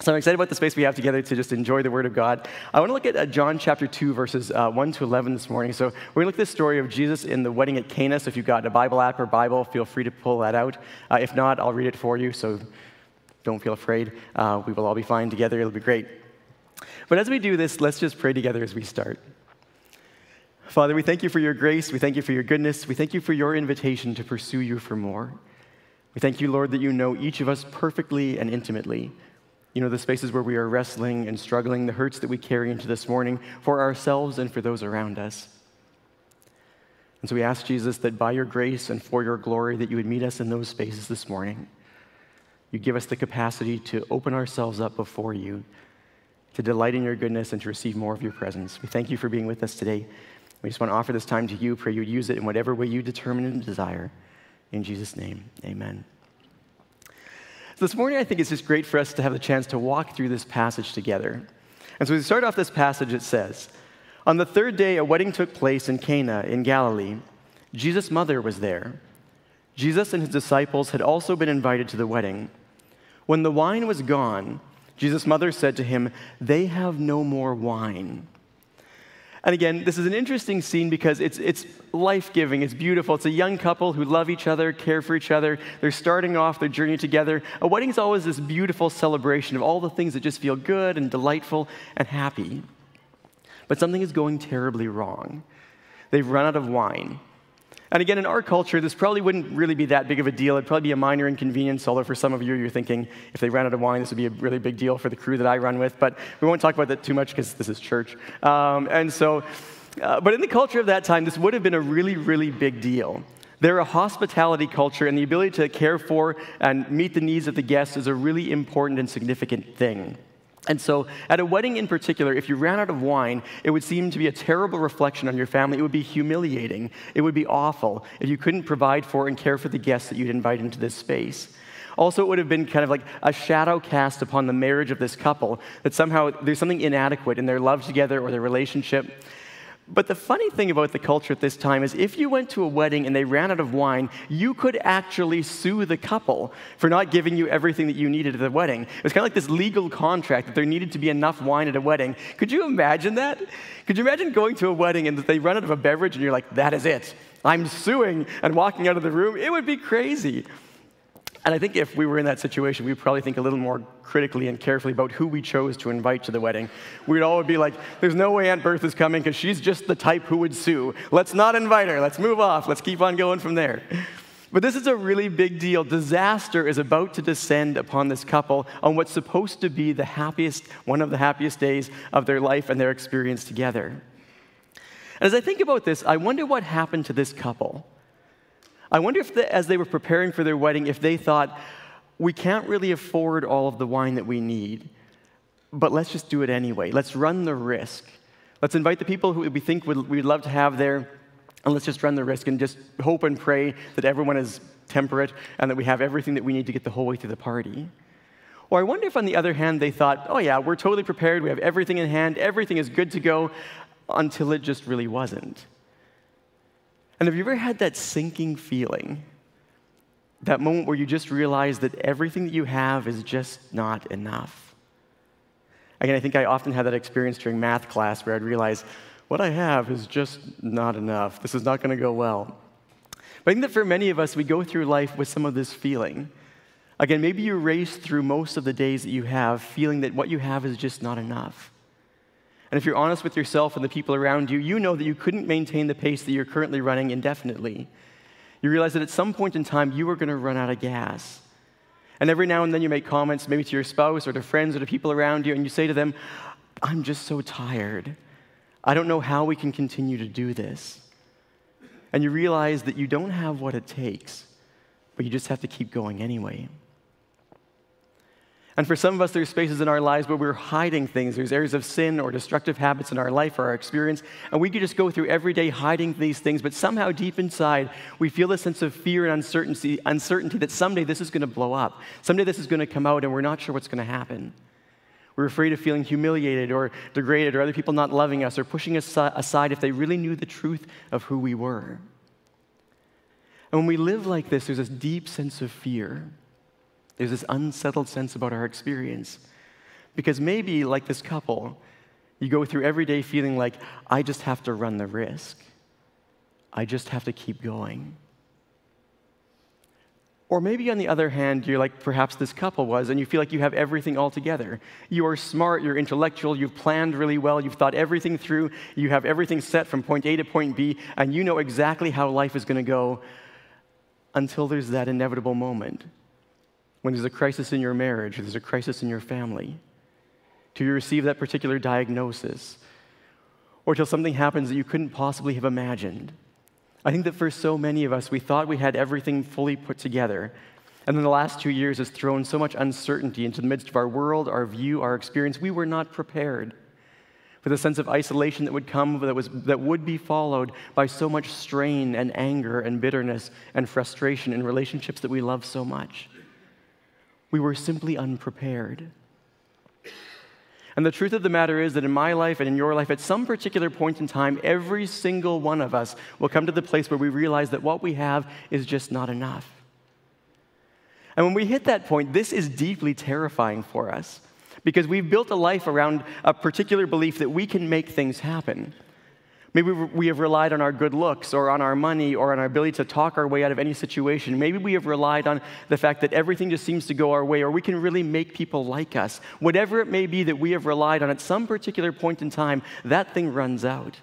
So I'm excited about the space we have together to just enjoy the Word of God. I want to look at uh, John chapter 2, verses uh, 1 to 11 this morning. So we're going to look at the story of Jesus in the wedding at Cana. So if you've got a Bible app or Bible, feel free to pull that out. Uh, if not, I'll read it for you, so don't feel afraid. Uh, we will all be fine together. It'll be great. But as we do this, let's just pray together as we start. Father, we thank you for your grace. We thank you for your goodness. We thank you for your invitation to pursue you for more. We thank you, Lord, that you know each of us perfectly and intimately. You know, the spaces where we are wrestling and struggling, the hurts that we carry into this morning for ourselves and for those around us. And so we ask Jesus that by your grace and for your glory, that you would meet us in those spaces this morning. You give us the capacity to open ourselves up before you, to delight in your goodness and to receive more of your presence. We thank you for being with us today. We just want to offer this time to you. Pray you would use it in whatever way you determine and desire. In Jesus' name, amen. So this morning, I think it's just great for us to have the chance to walk through this passage together. And so, we start off this passage, it says, On the third day, a wedding took place in Cana in Galilee. Jesus' mother was there. Jesus and his disciples had also been invited to the wedding. When the wine was gone, Jesus' mother said to him, They have no more wine. And again, this is an interesting scene because it's, it's life giving, it's beautiful. It's a young couple who love each other, care for each other. They're starting off their journey together. A wedding is always this beautiful celebration of all the things that just feel good and delightful and happy. But something is going terribly wrong. They've run out of wine. And again, in our culture, this probably wouldn't really be that big of a deal. It'd probably be a minor inconvenience, although for some of you, you're thinking if they ran out of wine, this would be a really big deal for the crew that I run with. But we won't talk about that too much because this is church. Um, and so, uh, but in the culture of that time, this would have been a really, really big deal. They're a hospitality culture, and the ability to care for and meet the needs of the guests is a really important and significant thing. And so, at a wedding in particular, if you ran out of wine, it would seem to be a terrible reflection on your family. It would be humiliating. It would be awful if you couldn't provide for and care for the guests that you'd invite into this space. Also, it would have been kind of like a shadow cast upon the marriage of this couple that somehow there's something inadequate in their love together or their relationship. But the funny thing about the culture at this time is if you went to a wedding and they ran out of wine, you could actually sue the couple for not giving you everything that you needed at the wedding. It was kind of like this legal contract that there needed to be enough wine at a wedding. Could you imagine that? Could you imagine going to a wedding and they run out of a beverage and you're like, that is it. I'm suing and walking out of the room? It would be crazy. And I think if we were in that situation, we'd probably think a little more critically and carefully about who we chose to invite to the wedding. We'd all be like, there's no way Aunt Bertha's coming because she's just the type who would sue. Let's not invite her. Let's move off. Let's keep on going from there. But this is a really big deal. Disaster is about to descend upon this couple on what's supposed to be the happiest, one of the happiest days of their life and their experience together. And as I think about this, I wonder what happened to this couple. I wonder if, the, as they were preparing for their wedding, if they thought, we can't really afford all of the wine that we need, but let's just do it anyway. Let's run the risk. Let's invite the people who we think would, we'd love to have there, and let's just run the risk and just hope and pray that everyone is temperate and that we have everything that we need to get the whole way through the party. Or I wonder if, on the other hand, they thought, oh, yeah, we're totally prepared, we have everything in hand, everything is good to go, until it just really wasn't. And have you ever had that sinking feeling? That moment where you just realize that everything that you have is just not enough. Again, I think I often had that experience during math class where I'd realize what I have is just not enough. This is not going to go well. But I think that for many of us, we go through life with some of this feeling. Again, maybe you race through most of the days that you have feeling that what you have is just not enough. And if you're honest with yourself and the people around you, you know that you couldn't maintain the pace that you're currently running indefinitely. You realize that at some point in time, you are going to run out of gas. And every now and then you make comments, maybe to your spouse or to friends or to people around you, and you say to them, I'm just so tired. I don't know how we can continue to do this. And you realize that you don't have what it takes, but you just have to keep going anyway. And for some of us, there's spaces in our lives where we're hiding things. There's areas of sin or destructive habits in our life or our experience. And we could just go through every day hiding these things, but somehow deep inside, we feel a sense of fear and uncertainty, uncertainty that someday this is going to blow up. Someday this is going to come out, and we're not sure what's going to happen. We're afraid of feeling humiliated or degraded or other people not loving us or pushing us aside if they really knew the truth of who we were. And when we live like this, there's this deep sense of fear. There's this unsettled sense about our experience. Because maybe, like this couple, you go through every day feeling like, I just have to run the risk. I just have to keep going. Or maybe on the other hand, you're like perhaps this couple was, and you feel like you have everything all together. You are smart, you're intellectual, you've planned really well, you've thought everything through, you have everything set from point A to point B, and you know exactly how life is going to go until there's that inevitable moment when there's a crisis in your marriage, or there's a crisis in your family, till you receive that particular diagnosis, or till something happens that you couldn't possibly have imagined. I think that for so many of us, we thought we had everything fully put together. And then the last two years has thrown so much uncertainty into the midst of our world, our view, our experience. We were not prepared for the sense of isolation that would come, that, was, that would be followed by so much strain and anger and bitterness and frustration in relationships that we love so much. We were simply unprepared. And the truth of the matter is that in my life and in your life, at some particular point in time, every single one of us will come to the place where we realize that what we have is just not enough. And when we hit that point, this is deeply terrifying for us because we've built a life around a particular belief that we can make things happen. Maybe we have relied on our good looks or on our money or on our ability to talk our way out of any situation. Maybe we have relied on the fact that everything just seems to go our way or we can really make people like us. Whatever it may be that we have relied on at some particular point in time, that thing runs out.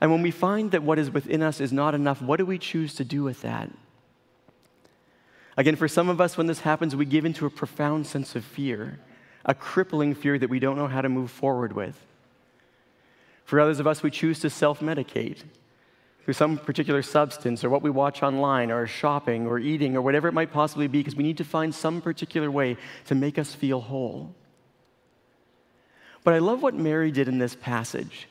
And when we find that what is within us is not enough, what do we choose to do with that? Again, for some of us, when this happens, we give into a profound sense of fear, a crippling fear that we don't know how to move forward with. For others of us, we choose to self medicate through some particular substance or what we watch online or shopping or eating or whatever it might possibly be because we need to find some particular way to make us feel whole. But I love what Mary did in this passage.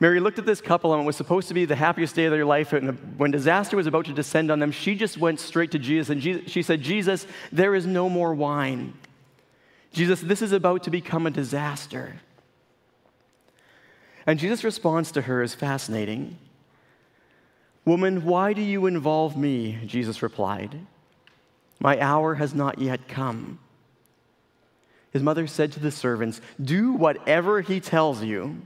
Mary looked at this couple and it was supposed to be the happiest day of their life. And when disaster was about to descend on them, she just went straight to Jesus and she said, Jesus, there is no more wine. Jesus, this is about to become a disaster. And Jesus' response to her is fascinating. Woman, why do you involve me? Jesus replied. My hour has not yet come. His mother said to the servants, Do whatever he tells you.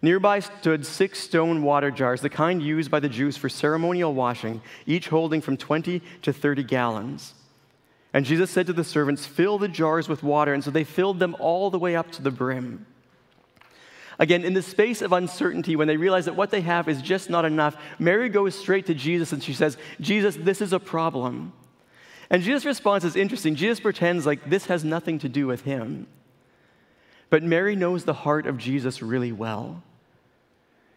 Nearby stood six stone water jars, the kind used by the Jews for ceremonial washing, each holding from 20 to 30 gallons. And Jesus said to the servants, Fill the jars with water. And so they filled them all the way up to the brim. Again, in the space of uncertainty, when they realize that what they have is just not enough, Mary goes straight to Jesus and she says, Jesus, this is a problem. And Jesus' response is interesting. Jesus pretends like this has nothing to do with him. But Mary knows the heart of Jesus really well.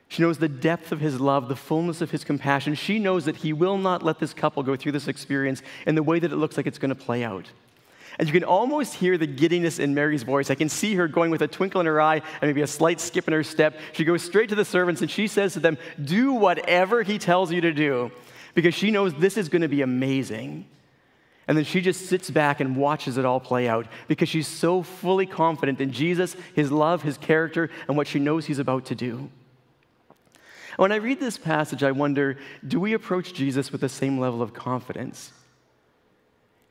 She knows the depth of his love, the fullness of his compassion. She knows that he will not let this couple go through this experience in the way that it looks like it's going to play out. And you can almost hear the giddiness in Mary's voice. I can see her going with a twinkle in her eye and maybe a slight skip in her step. She goes straight to the servants and she says to them, Do whatever he tells you to do, because she knows this is going to be amazing. And then she just sits back and watches it all play out because she's so fully confident in Jesus, his love, his character, and what she knows he's about to do. When I read this passage, I wonder do we approach Jesus with the same level of confidence?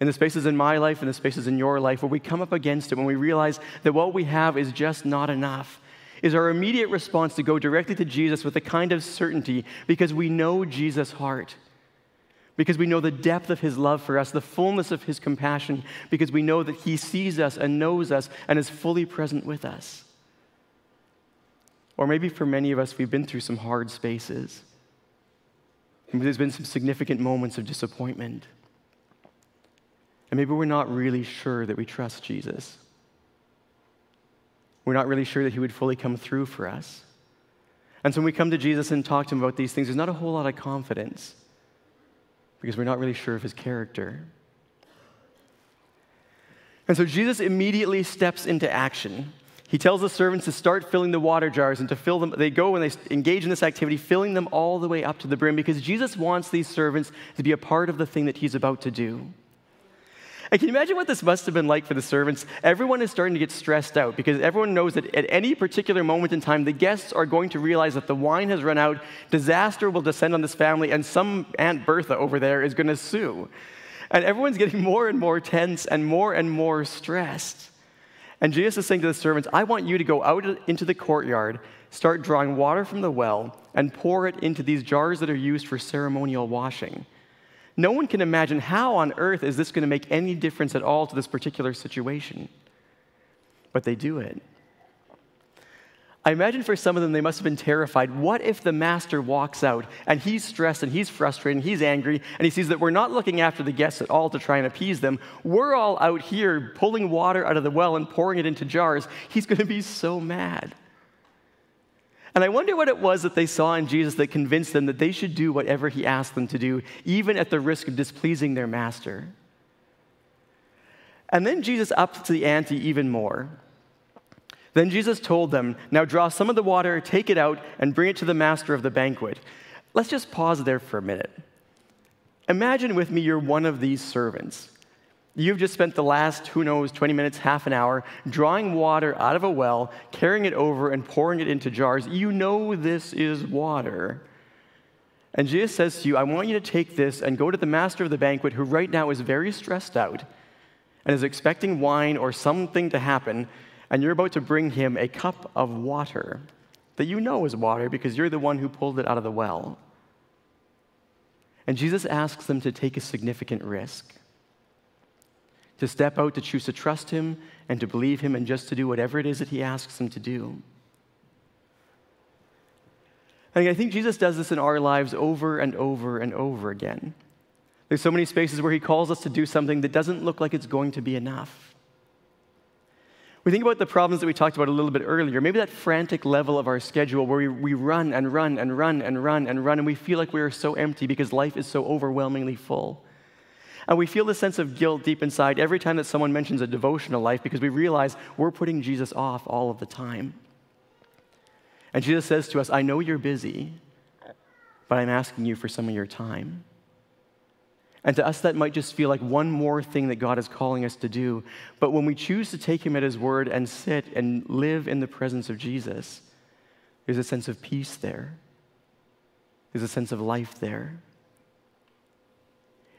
In the spaces in my life and the spaces in your life where we come up against it when we realize that what we have is just not enough is our immediate response to go directly to Jesus with a kind of certainty because we know Jesus' heart, because we know the depth of his love for us, the fullness of his compassion, because we know that he sees us and knows us and is fully present with us. Or maybe for many of us, we've been through some hard spaces. There's been some significant moments of disappointment. And maybe we're not really sure that we trust Jesus. We're not really sure that he would fully come through for us. And so when we come to Jesus and talk to him about these things, there's not a whole lot of confidence because we're not really sure of his character. And so Jesus immediately steps into action. He tells the servants to start filling the water jars and to fill them. They go and they engage in this activity, filling them all the way up to the brim because Jesus wants these servants to be a part of the thing that he's about to do. And can you imagine what this must have been like for the servants? Everyone is starting to get stressed out because everyone knows that at any particular moment in time, the guests are going to realize that the wine has run out, disaster will descend on this family, and some Aunt Bertha over there is going to sue. And everyone's getting more and more tense and more and more stressed. And Jesus is saying to the servants, I want you to go out into the courtyard, start drawing water from the well, and pour it into these jars that are used for ceremonial washing. No one can imagine how on earth is this going to make any difference at all to this particular situation. But they do it. I imagine for some of them, they must have been terrified. What if the master walks out and he's stressed and he's frustrated and he's angry and he sees that we're not looking after the guests at all to try and appease them? We're all out here pulling water out of the well and pouring it into jars. He's going to be so mad. And I wonder what it was that they saw in Jesus that convinced them that they should do whatever he asked them to do, even at the risk of displeasing their master. And then Jesus upped the ante even more. Then Jesus told them, Now draw some of the water, take it out, and bring it to the master of the banquet. Let's just pause there for a minute. Imagine with me you're one of these servants. You've just spent the last, who knows, 20 minutes, half an hour, drawing water out of a well, carrying it over, and pouring it into jars. You know this is water. And Jesus says to you, I want you to take this and go to the master of the banquet, who right now is very stressed out and is expecting wine or something to happen, and you're about to bring him a cup of water that you know is water because you're the one who pulled it out of the well. And Jesus asks them to take a significant risk to step out, to choose to trust Him and to believe Him, and just to do whatever it is that He asks them to do. And I think Jesus does this in our lives over and over and over again. There's so many spaces where He calls us to do something that doesn't look like it's going to be enough. We think about the problems that we talked about a little bit earlier, maybe that frantic level of our schedule where we, we run and run and run and run and run, and we feel like we are so empty because life is so overwhelmingly full. And we feel the sense of guilt deep inside every time that someone mentions a devotional life because we realize we're putting Jesus off all of the time. And Jesus says to us, I know you're busy, but I'm asking you for some of your time. And to us, that might just feel like one more thing that God is calling us to do. But when we choose to take Him at His word and sit and live in the presence of Jesus, there's a sense of peace there, there's a sense of life there.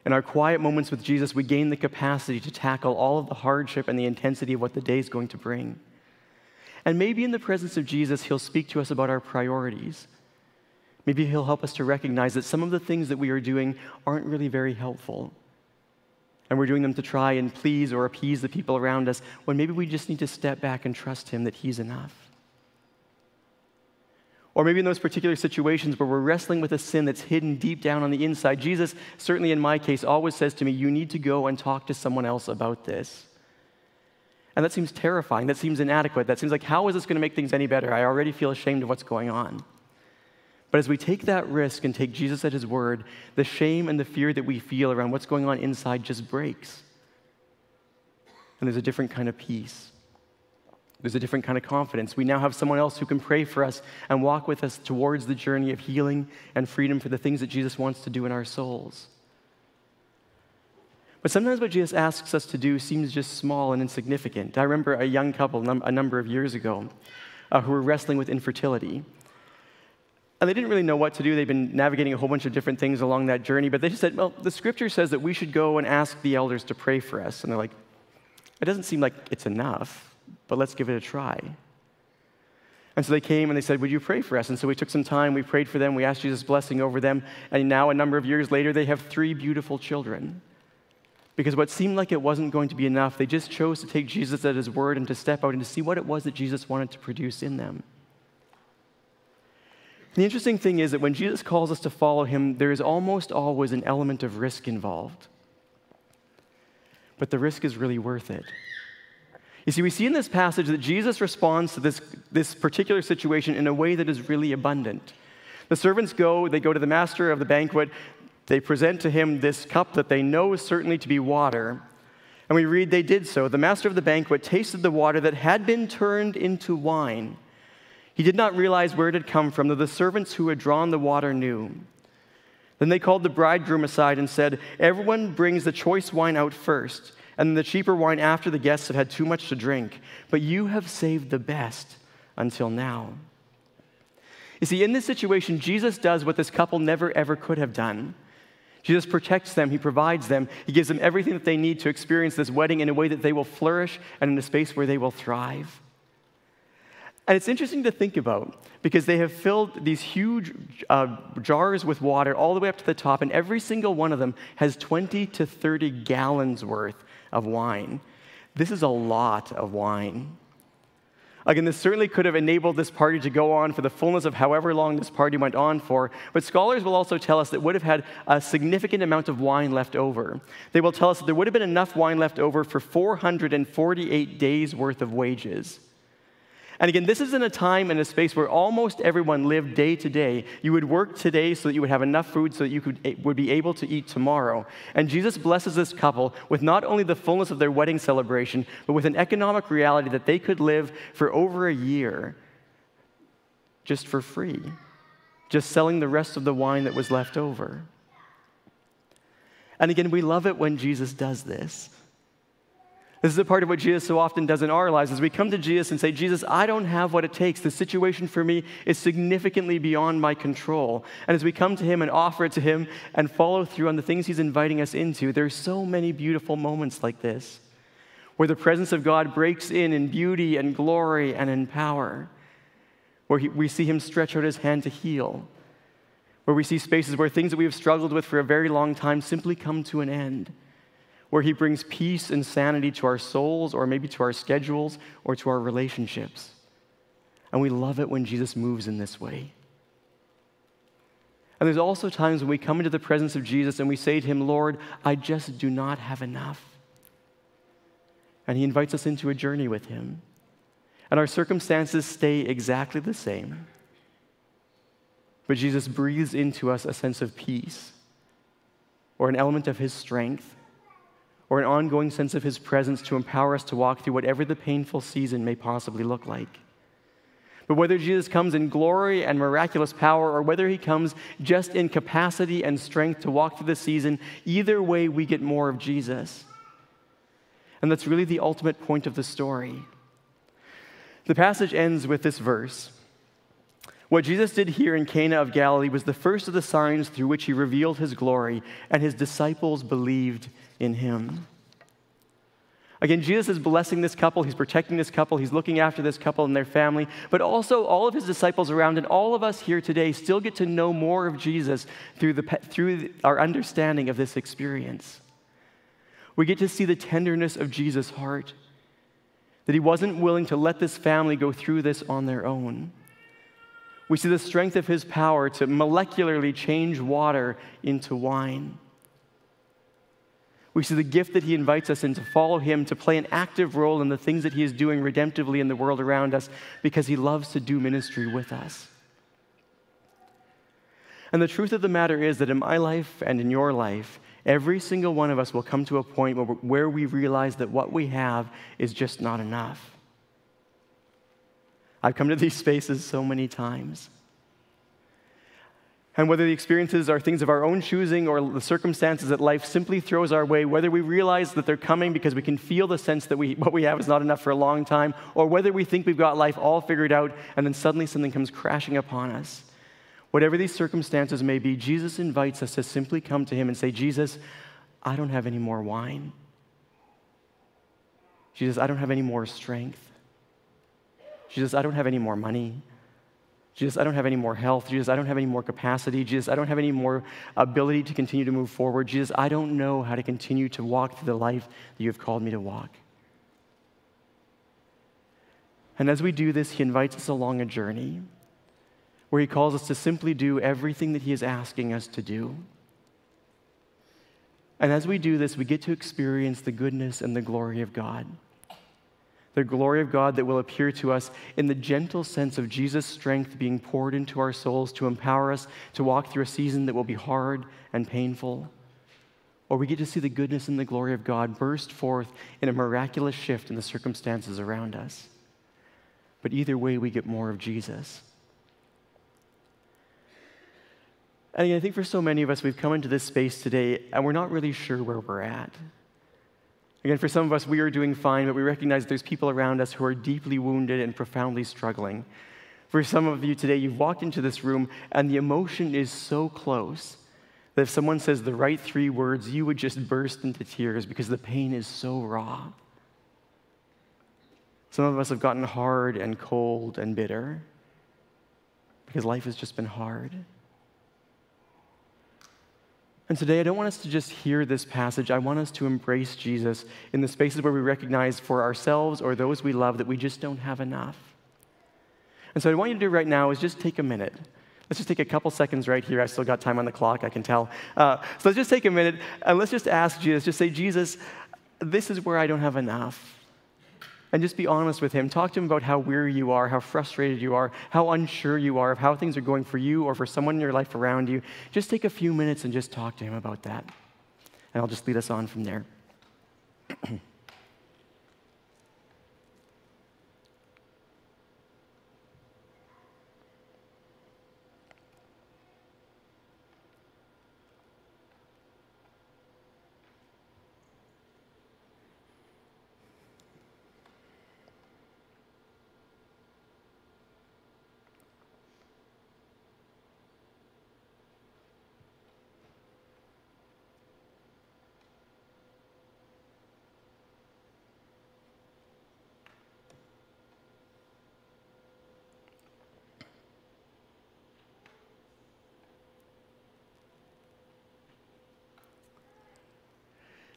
In our quiet moments with Jesus, we gain the capacity to tackle all of the hardship and the intensity of what the day is going to bring. And maybe in the presence of Jesus, He'll speak to us about our priorities Maybe He'll help us to recognize that some of the things that we are doing aren't really very helpful. And we're doing them to try and please or appease the people around us when maybe we just need to step back and trust Him that He's enough. Or maybe in those particular situations where we're wrestling with a sin that's hidden deep down on the inside, Jesus, certainly in my case, always says to me, You need to go and talk to someone else about this. And that seems terrifying. That seems inadequate. That seems like, how is this going to make things any better? I already feel ashamed of what's going on. But as we take that risk and take Jesus at his word, the shame and the fear that we feel around what's going on inside just breaks. And there's a different kind of peace. There's a different kind of confidence. We now have someone else who can pray for us and walk with us towards the journey of healing and freedom for the things that Jesus wants to do in our souls. But sometimes what Jesus asks us to do seems just small and insignificant. I remember a young couple num- a number of years ago uh, who were wrestling with infertility. And they didn't really know what to do. They've been navigating a whole bunch of different things along that journey, but they just said, Well, the scripture says that we should go and ask the elders to pray for us. And they're like, It doesn't seem like it's enough, but let's give it a try. And so they came and they said, Would you pray for us? And so we took some time, we prayed for them, we asked Jesus' blessing over them, and now, a number of years later, they have three beautiful children. Because what seemed like it wasn't going to be enough, they just chose to take Jesus at his word and to step out and to see what it was that Jesus wanted to produce in them. The interesting thing is that when Jesus calls us to follow him, there is almost always an element of risk involved. But the risk is really worth it. You see, we see in this passage that Jesus responds to this, this particular situation in a way that is really abundant. The servants go, they go to the master of the banquet, they present to him this cup that they know is certainly to be water. And we read, they did so. The master of the banquet tasted the water that had been turned into wine. He did not realize where it had come from, though the servants who had drawn the water knew. Then they called the bridegroom aside and said, Everyone brings the choice wine out first, and the cheaper wine after the guests have had too much to drink. But you have saved the best until now. You see, in this situation, Jesus does what this couple never ever could have done. Jesus protects them, He provides them, He gives them everything that they need to experience this wedding in a way that they will flourish and in a space where they will thrive. And it's interesting to think about because they have filled these huge uh, jars with water all the way up to the top, and every single one of them has 20 to 30 gallons worth of wine. This is a lot of wine. Again, this certainly could have enabled this party to go on for the fullness of however long this party went on for, but scholars will also tell us that would have had a significant amount of wine left over. They will tell us that there would have been enough wine left over for 448 days' worth of wages. And again, this is in a time and a space where almost everyone lived day to day. You would work today so that you would have enough food so that you could, eh, would be able to eat tomorrow. And Jesus blesses this couple with not only the fullness of their wedding celebration, but with an economic reality that they could live for over a year just for free, just selling the rest of the wine that was left over. And again, we love it when Jesus does this. This is a part of what Jesus so often does in our lives as we come to Jesus and say, Jesus, I don't have what it takes. The situation for me is significantly beyond my control. And as we come to Him and offer it to Him and follow through on the things He's inviting us into, there's so many beautiful moments like this where the presence of God breaks in in beauty and glory and in power, where he, we see Him stretch out His hand to heal, where we see spaces where things that we have struggled with for a very long time simply come to an end where He brings peace and sanity to our souls, or maybe to our schedules, or to our relationships. And we love it when Jesus moves in this way. And there's also times when we come into the presence of Jesus and we say to Him, Lord, I just do not have enough. And He invites us into a journey with Him. And our circumstances stay exactly the same. But Jesus breathes into us a sense of peace or an element of His strength or an ongoing sense of His presence to empower us to walk through whatever the painful season may possibly look like. But whether Jesus comes in glory and miraculous power, or whether he comes just in capacity and strength to walk through the season, either way we get more of Jesus. And that's really the ultimate point of the story. The passage ends with this verse. What Jesus did here in Cana of Galilee was the first of the signs through which he revealed his glory, and his disciples believed in him. Again, Jesus is blessing this couple, he's protecting this couple, he's looking after this couple and their family, but also all of his disciples around and all of us here today still get to know more of Jesus through, the, through our understanding of this experience. We get to see the tenderness of Jesus' heart, that he wasn't willing to let this family go through this on their own. We see the strength of his power to molecularly change water into wine. We see the gift that he invites us in to follow him, to play an active role in the things that he is doing redemptively in the world around us because he loves to do ministry with us. And the truth of the matter is that in my life and in your life, every single one of us will come to a point where, we realize that what we have is just not enough. I've come to these spaces so many times. And whether the experiences are things of our own choosing or the circumstances that life simply throws our way, whether we realize that they're coming because we can feel the sense that we, what we have is not enough for a long time, or whether we think we've got life all figured out and then suddenly something comes crashing upon us. Whatever these circumstances may be, Jesus invites us to simply come to Him and say, Jesus, I don't have any more wine. Jesus, I don't have any more strength. Jesus, I don't have any more money. Jesus, I don't have any more health. Jesus, I don't have any more capacity. Jesus, I don't have any more ability to continue to move forward. Jesus, I don't know how to continue to walk through the life that you have called me to walk. And as we do this, he invites us along a journey where he calls us to simply do everything that he is asking us to do. And as we do this, we get to experience the goodness and the glory of God the glory of God that will appear to us in the gentle sense of Jesus' strength being poured into our souls to empower us to walk through a season that will be hard and painful. Or we get to see the goodness and the glory of God burst forth in a miraculous shift in the circumstances around us. But either way, we get more of Jesus. And I think for so many of us, we've come into this space today and we're not really sure where we're at. Again, for some of us, we are doing fine, but we recognize there's people around us who are deeply wounded and profoundly struggling. For some of you today, you've walked into this room and the emotion is so close That if someone says the right three words, you would just burst into tears because the pain is so raw. Some of us have gotten hard and cold and bitter because life has just been hard. And today, I don't want us to just hear this passage. I want us to embrace Jesus in the spaces where we recognize for ourselves or those we love that we just don't have enough. And so, what I want you to do right now is just take a minute. Let's just take a couple seconds right here. I still got time on the clock, I can tell. Uh, so, let's just take a minute and let's just ask Jesus, just say, Jesus, this is where I don't have enough and just be honest with him. Talk to him about how weary you are, how frustrated you are, how unsure you are of how things are going for you or for someone in your life around you. Just take a few minutes and just talk to him about that. And I'll just lead us on from there.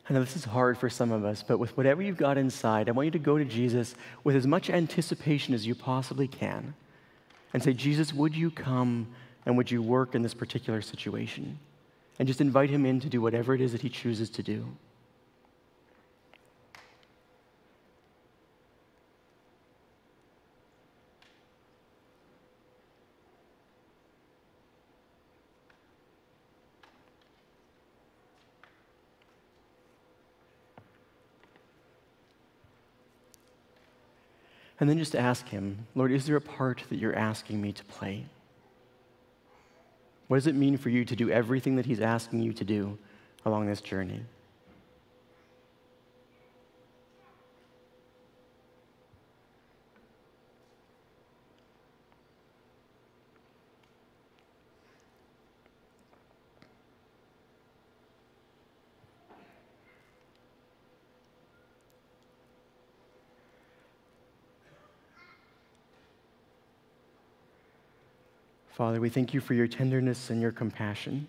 I know this is hard for some of us, but with whatever you've got inside, I want you to go to Jesus with as much anticipation as you possibly can and say, Jesus, would you come and would you work in this particular situation? And just invite him in to do whatever it is that he chooses to do. And then just ask Him, Lord, is there a part that you're asking me to play? What does it mean for you to do everything that He's asking you to do along this journey? Father, we thank you for your tenderness and your compassion.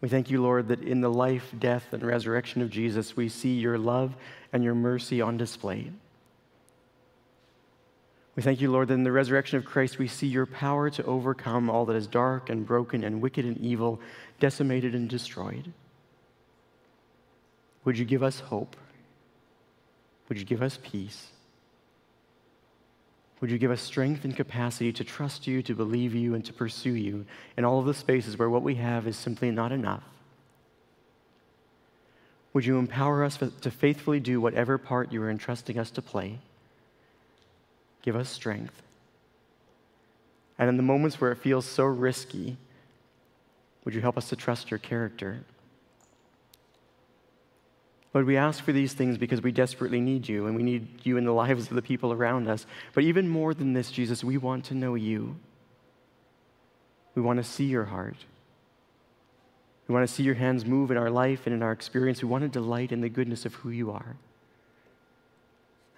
We thank you, Lord, that in the life, death, and resurrection of Jesus, we see your love and your mercy on display. We thank you, Lord, that in the resurrection of Christ, we see your power to overcome all that is dark and broken and wicked and evil, decimated and destroyed. Would you give us hope? Would you give us peace? Would you give us strength and capacity to trust you, to believe you, and to pursue you in all of the spaces where what we have is simply not enough? Would you empower us to faithfully do whatever part you are entrusting us to play? Give us strength. And in the moments where it feels so risky, would you help us to trust your character? Lord, we ask for these things because we desperately need you and we need you in the lives of the people around us. But even more than this, Jesus, we want to know you. We want to see your heart. We want to see your hands move in our life and in our experience. We want to delight in the goodness of who you are.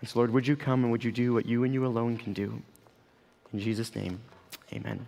And so, Lord, would you come and would you do what you and you alone can do? In Jesus' name, amen.